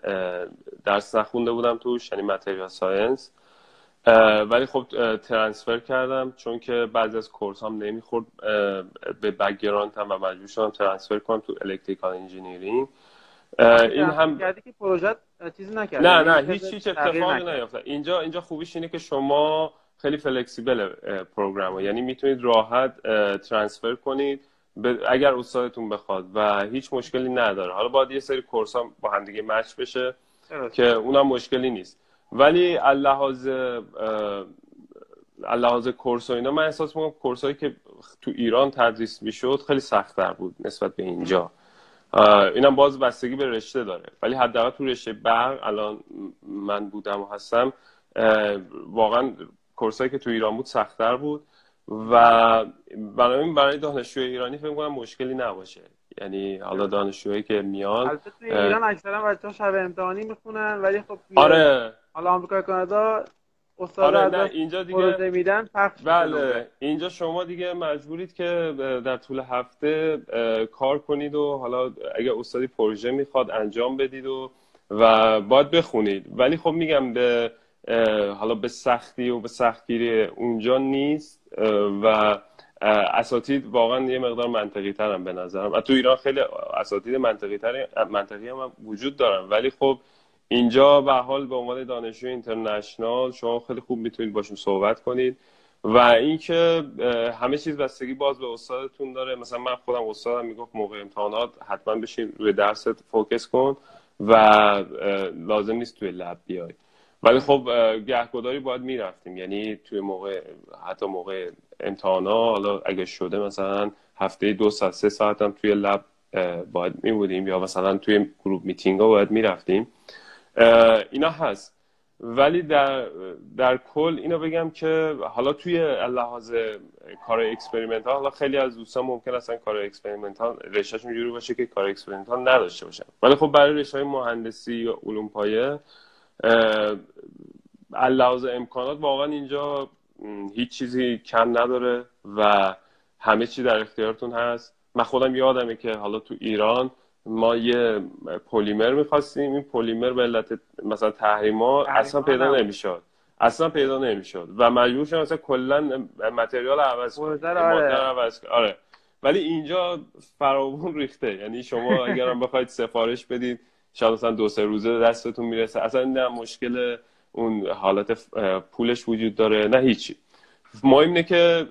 درس نخونده بودم توش یعنی material science ولی خب transfer کردم چون که بعضی از course هم نمی‌خورد به background هم و مجبور شدم transfer کنم تو electrical engineering این هم کردی که پروژه چیزی نکرد نه نه یعنی هیچ هیچ اتفاقی نیفتاد. اینجا اینجا خوبیش اینه که شما خیلی flexible program یعنی می‌تونید راحت transfer کنید اگر استادتون بخواد و هیچ مشکلی نداره. حالا باید یه سری course هم با هم دیگه match بشه که اونم مشکلی نیست. ولی اللحاظ اللحاظ course و اینا من احساس می‌کنم course هایی که تو ایران تدریس می‌شد خیلی سختتر بود نسبت به اینجا. اینم باز بستگی به رشته داره. ولی حداقل تو رشته برق الان من بودم و هستم واقعا کورسایی که تو ایران بود سختتر بود و بنابراین برای دانشجوی ایرانی فکر کنم مشکلی نباشه. یعنی حالا دانشجوهایی که میان البته تو ایران اکثرا بچه‌ها شب امتحانی می‌خونن ولی خب آره. حالا آمریکا کانادا استاد آره اینجا دیگه میدن پخش بله اینجا شما دیگه مجبورید که در طول هفته کار کنید و حالا اگه استادی پروژه می‌خواد انجام بدید و و باید بخونید. ولی خب میگم به حالا به سختی و به سختگیری اونجا نیست و اساتید واقعا یه مقدار منطقی ترم به نظرم. و تو ایران خیلی اساتید منطقی تر منطقی هم, وجود دارن. ولی خب اینجا به حال به عنوان دانشجو اینترنشنال شما خیلی خوب می‌تونید باشون صحبت کنید. و اینکه همه چیز بستگی باز به استادتون داره. مثلا من خودم استادم می‌گفت موقع امتحانات حتما بشین روی درست فوکس کن و لازم نیست توی lab بیای. ولی خب گهگداری باید می‌رفتیم. یعنی توی موقع حتی موقع امتحانا حالا اگه شده مثلا هفته دو ساعت سه ساعت توی lab باید می بودیم یا مثلا توی group meeting ها باید می‌رفتیم. اینا هست. ولی در, در کل اینو بگم که حالا توی لحاظ کار experimental حالا خیلی از دوستان ممکن اصلا کار experimental رشتهشون جوری باشه که کار experimental نداشته باشن. ولی خب برای رشته مهندسی یا علوم پایه لحاظ امکانات واقعا اینجا هیچ چیزی کم نداره و همه چی در اختیارتون هست. من خودم یادمه که حالا تو ایران ما یه پلیمر می‌خواستیم. این پلیمر به علت مثلا تحریما اصلا پیدا نمی‌شد. اصلا پیدا نمی‌شد. و مجبور شدم مثلا کلا متریال عوض کنم. آره. عوض آره. ولی اینجا فراوون ریخته. یعنی شما اگر بخواید سفارش بدید شاید مثلا دو سه روزه دستتون می‌رسه. اصلا نه مشکل اون حالت پولش وجود داره نه هیچی. مهم اینه که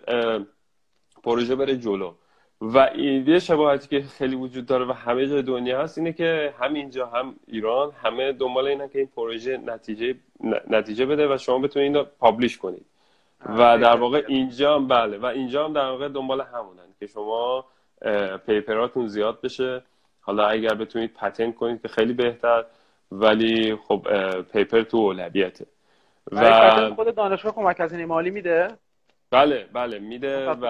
پروژه بره جلو. و ایده شباهتی که خیلی وجود داره و همه جای دنیا هست اینه که هم اینجا هم ایران همه دنبال اینه که این پروژه نتیجه نتیجه بده و شما بتونید اینو پابلیش کنید. و در واقع اینجا هم بله و اینجا هم در واقع دنبال همونن که شما پیپراتون زیاد بشه. حالا اگر بتونید پتنت کنید که خیلی بهتر ولی خب پیپر تو اولویته. و خود دانشگاه کمک هزینه مالی میده؟ بله بله میده خب،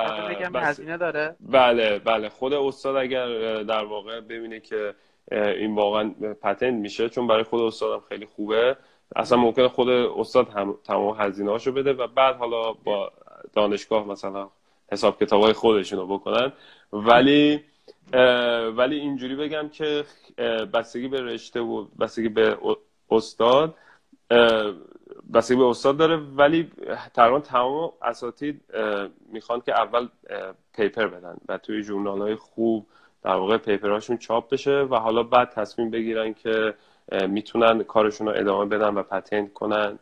و هزینه داره. بله بله خود استاد اگر در واقع ببینه که این واقعا پتنت میشه چون برای خود استادم خیلی خوبه اصلا ممکنه خود استاد هم تمام هزینه هاشو بده و بعد حالا با دانشگاه مثلا حساب کتاب های خودشون رو بکنن. ولی ولی اینجوری بگم که بستگی به رشته و بستگی به استاد بستگی به استاد داره ولی تقریبا تمام اساتید می‌خوان که اول پیپر بدن و توی جورنال های خوب در واقع پیپرهاشون چاپ بشه و حالا بعد تصمیم بگیرن که می‌تونن کارشون رو ادامه بدن و پتنت کنن.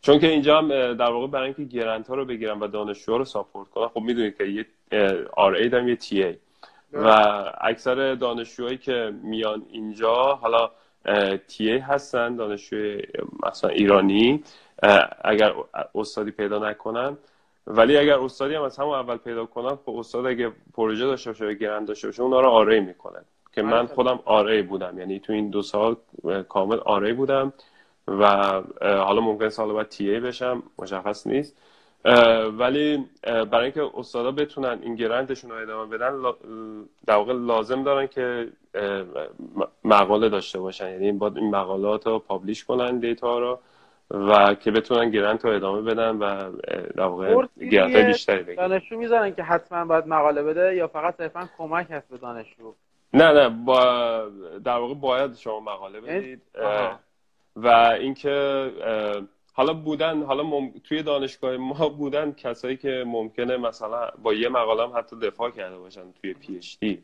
چون که اینجا هم در واقع برای اینکه گرنت ها رو بگیرن و دانشجو رو ساپورت کنن خب می‌دونید که یه آر ای داریم یه تی ای و اکثر دانشجوهایی که میان اینجا حالا تی ای هستن دانشجوی مثلا ایرانی. اگر استادی پیدا نکنن. ولی اگر استادی هم از همون اول پیدا کنن خب استاد اگه پروژه داشته باشه و گرند داشته باشه اونا رو آری می‌کنن. که من خودم آری بودم. یعنی تو این دو سال کامل آری بودم. و حالا ممکن سال بعد تی ای بشم مشخص نیست. ولی برای اینکه استادا بتونن این گرندشون رو ادامه بدن در واقع لازم دارن که مقاله داشته باشن. یعنی باید این مقالات رو پابلیش کنن دیتا رو و که بتونن گرنت رو ادامه بدن و در واقع گرنت بیشتری بگیرن. دانشجو می‌ذارن که حتما باید مقاله بده یا فقط صرفا کمک هست به دانشجو؟ نه نه با در واقع باید شما مقاله یعنی بدید. و اینکه حالا بودن حالا توی دانشگاه ما بودن کسایی که ممکنه مثلا با یه مقاله هم حتی دفاع کرده باشن توی پی اچ دی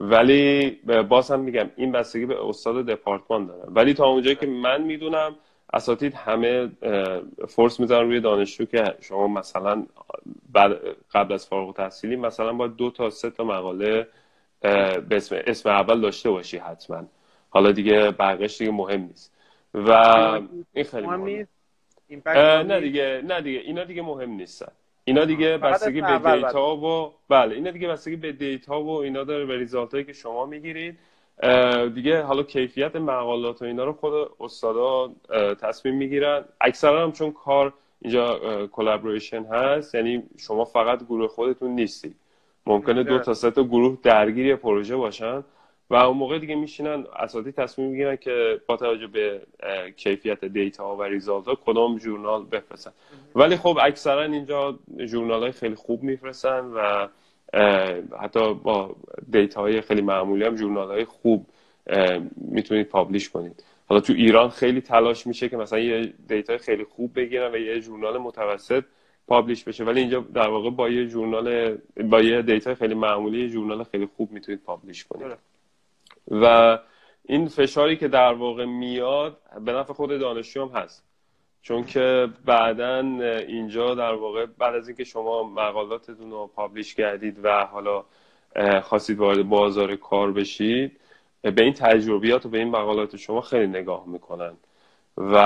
ولی باز هم میگم این بستگی به استاد دپارتمان داره. ولی تا اونجایی که من می‌دونم اساتید همه فورس می‌ذارن روی دانشجو که شما مثلا بعد قبل از فارغ تحصیلی مثلا با دو تا سه تا مقاله به اسم, اسم اول داشته باشی حتما. حالا دیگه بقیش دیگه مهم نیست. و این خیلی مهم نه دیگه نه دیگه اینا دیگه مهم نیستن. اینا دیگه بستگی به دیتا و بله اینا دیگه بستگی به دیتا و اینا داره به ریزالت هایی که شما می‌گیرید. دیگه حالا کیفیت مقالات و اینا رو خود استادا تصمیم می‌گیرن. اکثرا هم چون کار اینجا collaboration هست یعنی شما فقط گروه خودتون نیستی ممکنه دو تا سه تا گروه درگیری پروژه باشن. و اون موقع دیگه میشینن اساتید تصمیم می‌گیرن که با توجه به کیفیت data و result ها کدام journal بفرستن. ولی خب اکثرا اینجا journal های خیلی خوب میفرستن و حتی با data های خیلی معمولی هم journal های خوب می‌تونید publish کنید. حالا تو ایران خیلی تلاش میشه که مثلا یه data خیلی خوب بگیرن و یه journal متوسط پابلیش بشه. ولی اینجا در واقع با یه جورنال با یه دیتا خیلی معمولی یه جورنال خیلی خوب می‌تونید پابلیش کنید. و این فشاری که در واقع میاد به نفع خود دانشجو هم هست. چون که بعدا اینجا در واقع بعد از اینکه شما مقالاتتون رو پابلیش کردید و حالا خواستید وارد بازار کار بشید به این تجربیات و به این مقالات شما خیلی نگاه می‌کنن. و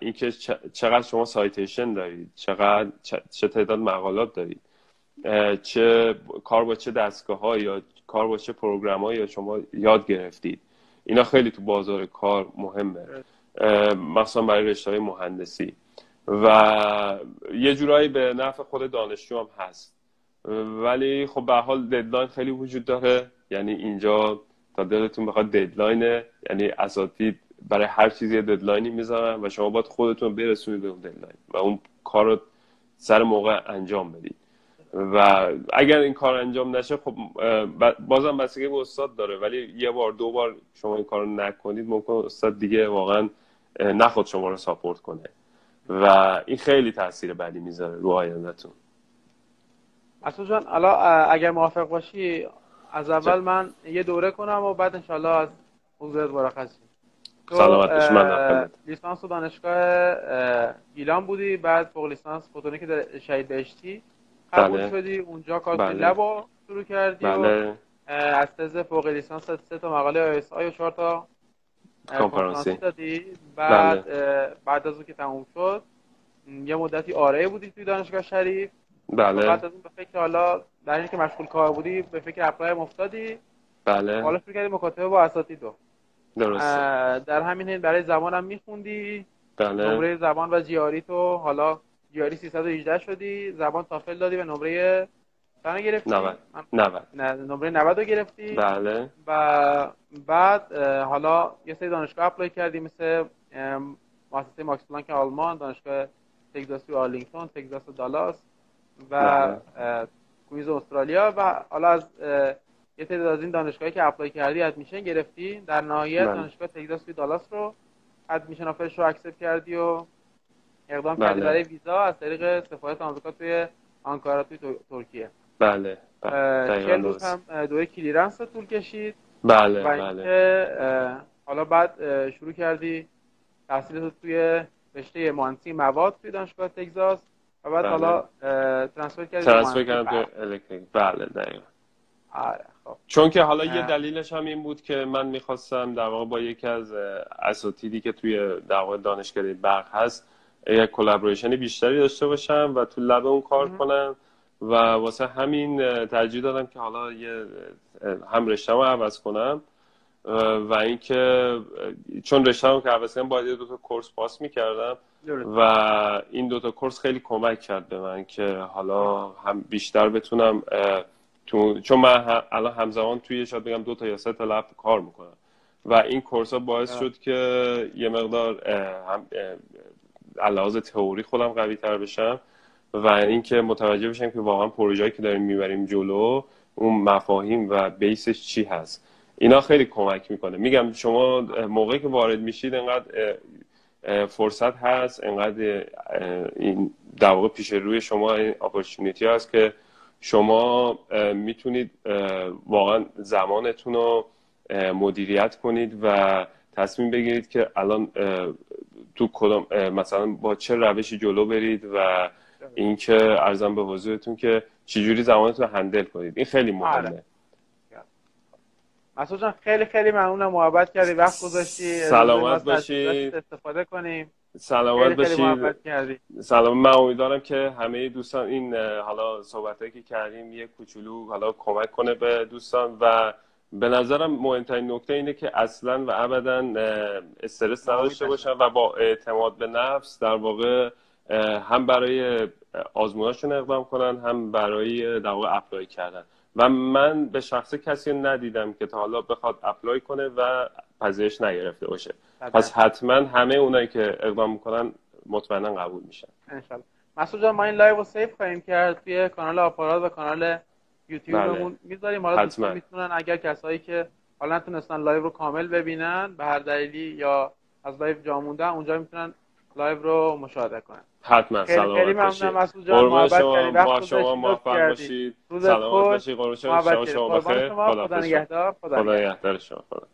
اینکه چقدر شما citation دارید چقدر چه تعداد مقالات دارید چه کار با چه دستگاه یا کار با چه program یا شما یاد گرفتید. اینا خیلی تو بازار کار مهمه. مثلا برای رشته های مهندسی. و یه جورایی به نفع خود دانشجو هم هست. ولی خب به حال deadline خیلی وجود داره. یعنی اینجا تا دلتون بخواد deadline ه یعنی اساتید برای هر چیزی یه deadline ی می‌ذارن و شما باید خودتون برسونید به اون deadline و اون کار رو سر موقع انجام بدید. و اگر این کار انجام نشه خب بازم بستگی به استاد داره. ولی یه بار دو بار شما این کار نکنید ممکن استاد دیگه واقعا نخواد شما رو support کنه. و این خیلی تاثیر بدی می‌ذاره رو آیندهتون. اصلا جان حالا اگر موافق باشی از اول من یه دوره کنم و بعد انشالله از حضورت مرخصی سلامت من لیسانس دانشگاه گیلان بودی بعد فوق لیسانس فوتونیک شهید بهشتی. قبول بله. شدی؟ اونجا کار بله. لب رو شروع کردی و بله. از تز فوق لیسانس سه تا مقاله آیس آی و چهار تا کنفرانسی. دادی. بعد بله. بعد از اون که تموم شد یه مدتی آره بودی توی دانشگاه شریف. بله. بعد از اون به فکر حالا در اینکه مشغول کار بودی به فکر apply میفتادی. بله. حالا شروع کردی مکاتبه با اساتید رو. درسته اه، در همین حین برای زبانم میخوندی. بله. نمره زبان و GRE تو. حالا GRE 318 شدی زبان TOEFL دادی و نمره چند گرفتی؟ 90 من- 90 نه نمره 90 رو گرفتی. بله. و بعد حالا یه سری دانشگاه apply کردی مثل مؤسسه ماکس پلانک آلمان دانشگاه تگزاس و آرلینگتون تگزاس و دالاس و بله. اه، کوینز استرالیا و حالا از یه تعداد از این دانشگاهی که apply کردی admission گرفتی. در نهایت بله. دانشگاه تگزاس توی دالاس رو admission offer ش رو accept کردی و اقدام بله. برای ویزا از طریق سفارت آمریکا توی آنکارا توی تر- ترکیه بله بله چهل روز. هم دوره clearance رو طول کشید بله و بله حالا بعد شروع کردی تحصیل رو توی رشته مهندسی مواد توی دانشگاه تگزاس و بعد بله. حالا transfer کردی transfer کردم. تو electric بله دقیقا آره خب چون که حالا یه. دلیلش هم این بود که من می‌خواستم در واقع با یکی از اساتیدی که توی در واقع دانشکده برق هست یک collaboration بیشتری داشته باشم و تو lab اون کار. کنم و واسه همین ترجیح دادم که حالا یه هم رشته رو عوض کنم و اینکه چون رشته رو که عوض کردم باید دو تا کورس پاس می‌کردم. و این دوتا کورس خیلی کمک کرد به من که حالا هم بیشتر بتونم تو چون من الان همزمان توی شاید بگم دو تا یا سه تا لب کار می‌کنم و این کورس ها باعث. شد که یه مقدار هم علاوز تئوری خودم قوی تر بشم و اینکه متوجه بشم که واقعا پروژه‌ای که داریم می‌بریم جلو اون مفاهیم و بیسش چی هست. اینا خیلی کمک می‌کنه. میگم شما موقعی که وارد میشید انقدر فرصت هست انقدر این در واقع پیش روی شما این اپورتونیتی هست که شما می‌تونید واقعا زمانتون رو مدیریت کنید و تصمیم بگیرید که الان تو کدام مثلا با چه روشی جلو برید و اینکه ارزم به حضورتون که چجوری زمانتون رو هندل کنید. این خیلی مهمه. آره. مسعود جان خیلی خیلی ممنونم. محبت کردی. وقت گذاشتی. سلامت باشید. استفاده کنیم. سلامت باشید سلام. من امیدوارم که همه دوستان این حالا صحبت که کردیم یه کوچولو حالا کمک کنه به دوستان و به نظرم مهمترین نکته اینه که اصلا و ابدا استرس نداشته. باشن و با اعتماد به نفس در واقع هم برای آزموناشون اقدام کنن هم برای در واقع apply کردن. و من به شخص کسی ندیدم که تا حالا بخواد apply کنه و پذیرش نگرفته باشه. پس حتما همه اونایی که اقدام می‌کنن مطمئنا قبول میشن. انشالله مسعود جان ما این live رو save خواهیم کرد توی کانال آپارات و کانال یوتیوبمون می‌ذاریم. حالا دوستان. می‌تونن اگر کسایی که حالا نتونستن لایو رو کامل ببینن به هر دلیلی یا از لایو جا موندن اونجا می‌تونن لایو رو مشاهده کنن. حتما. خیلی سلامت باشید. جان قربان محبت شما شما موفق باشید. سلامت خوش باشید. قربان شما. محبت شما بخیر. خدا. نگهدار. خدا نگهدار شما. خدا.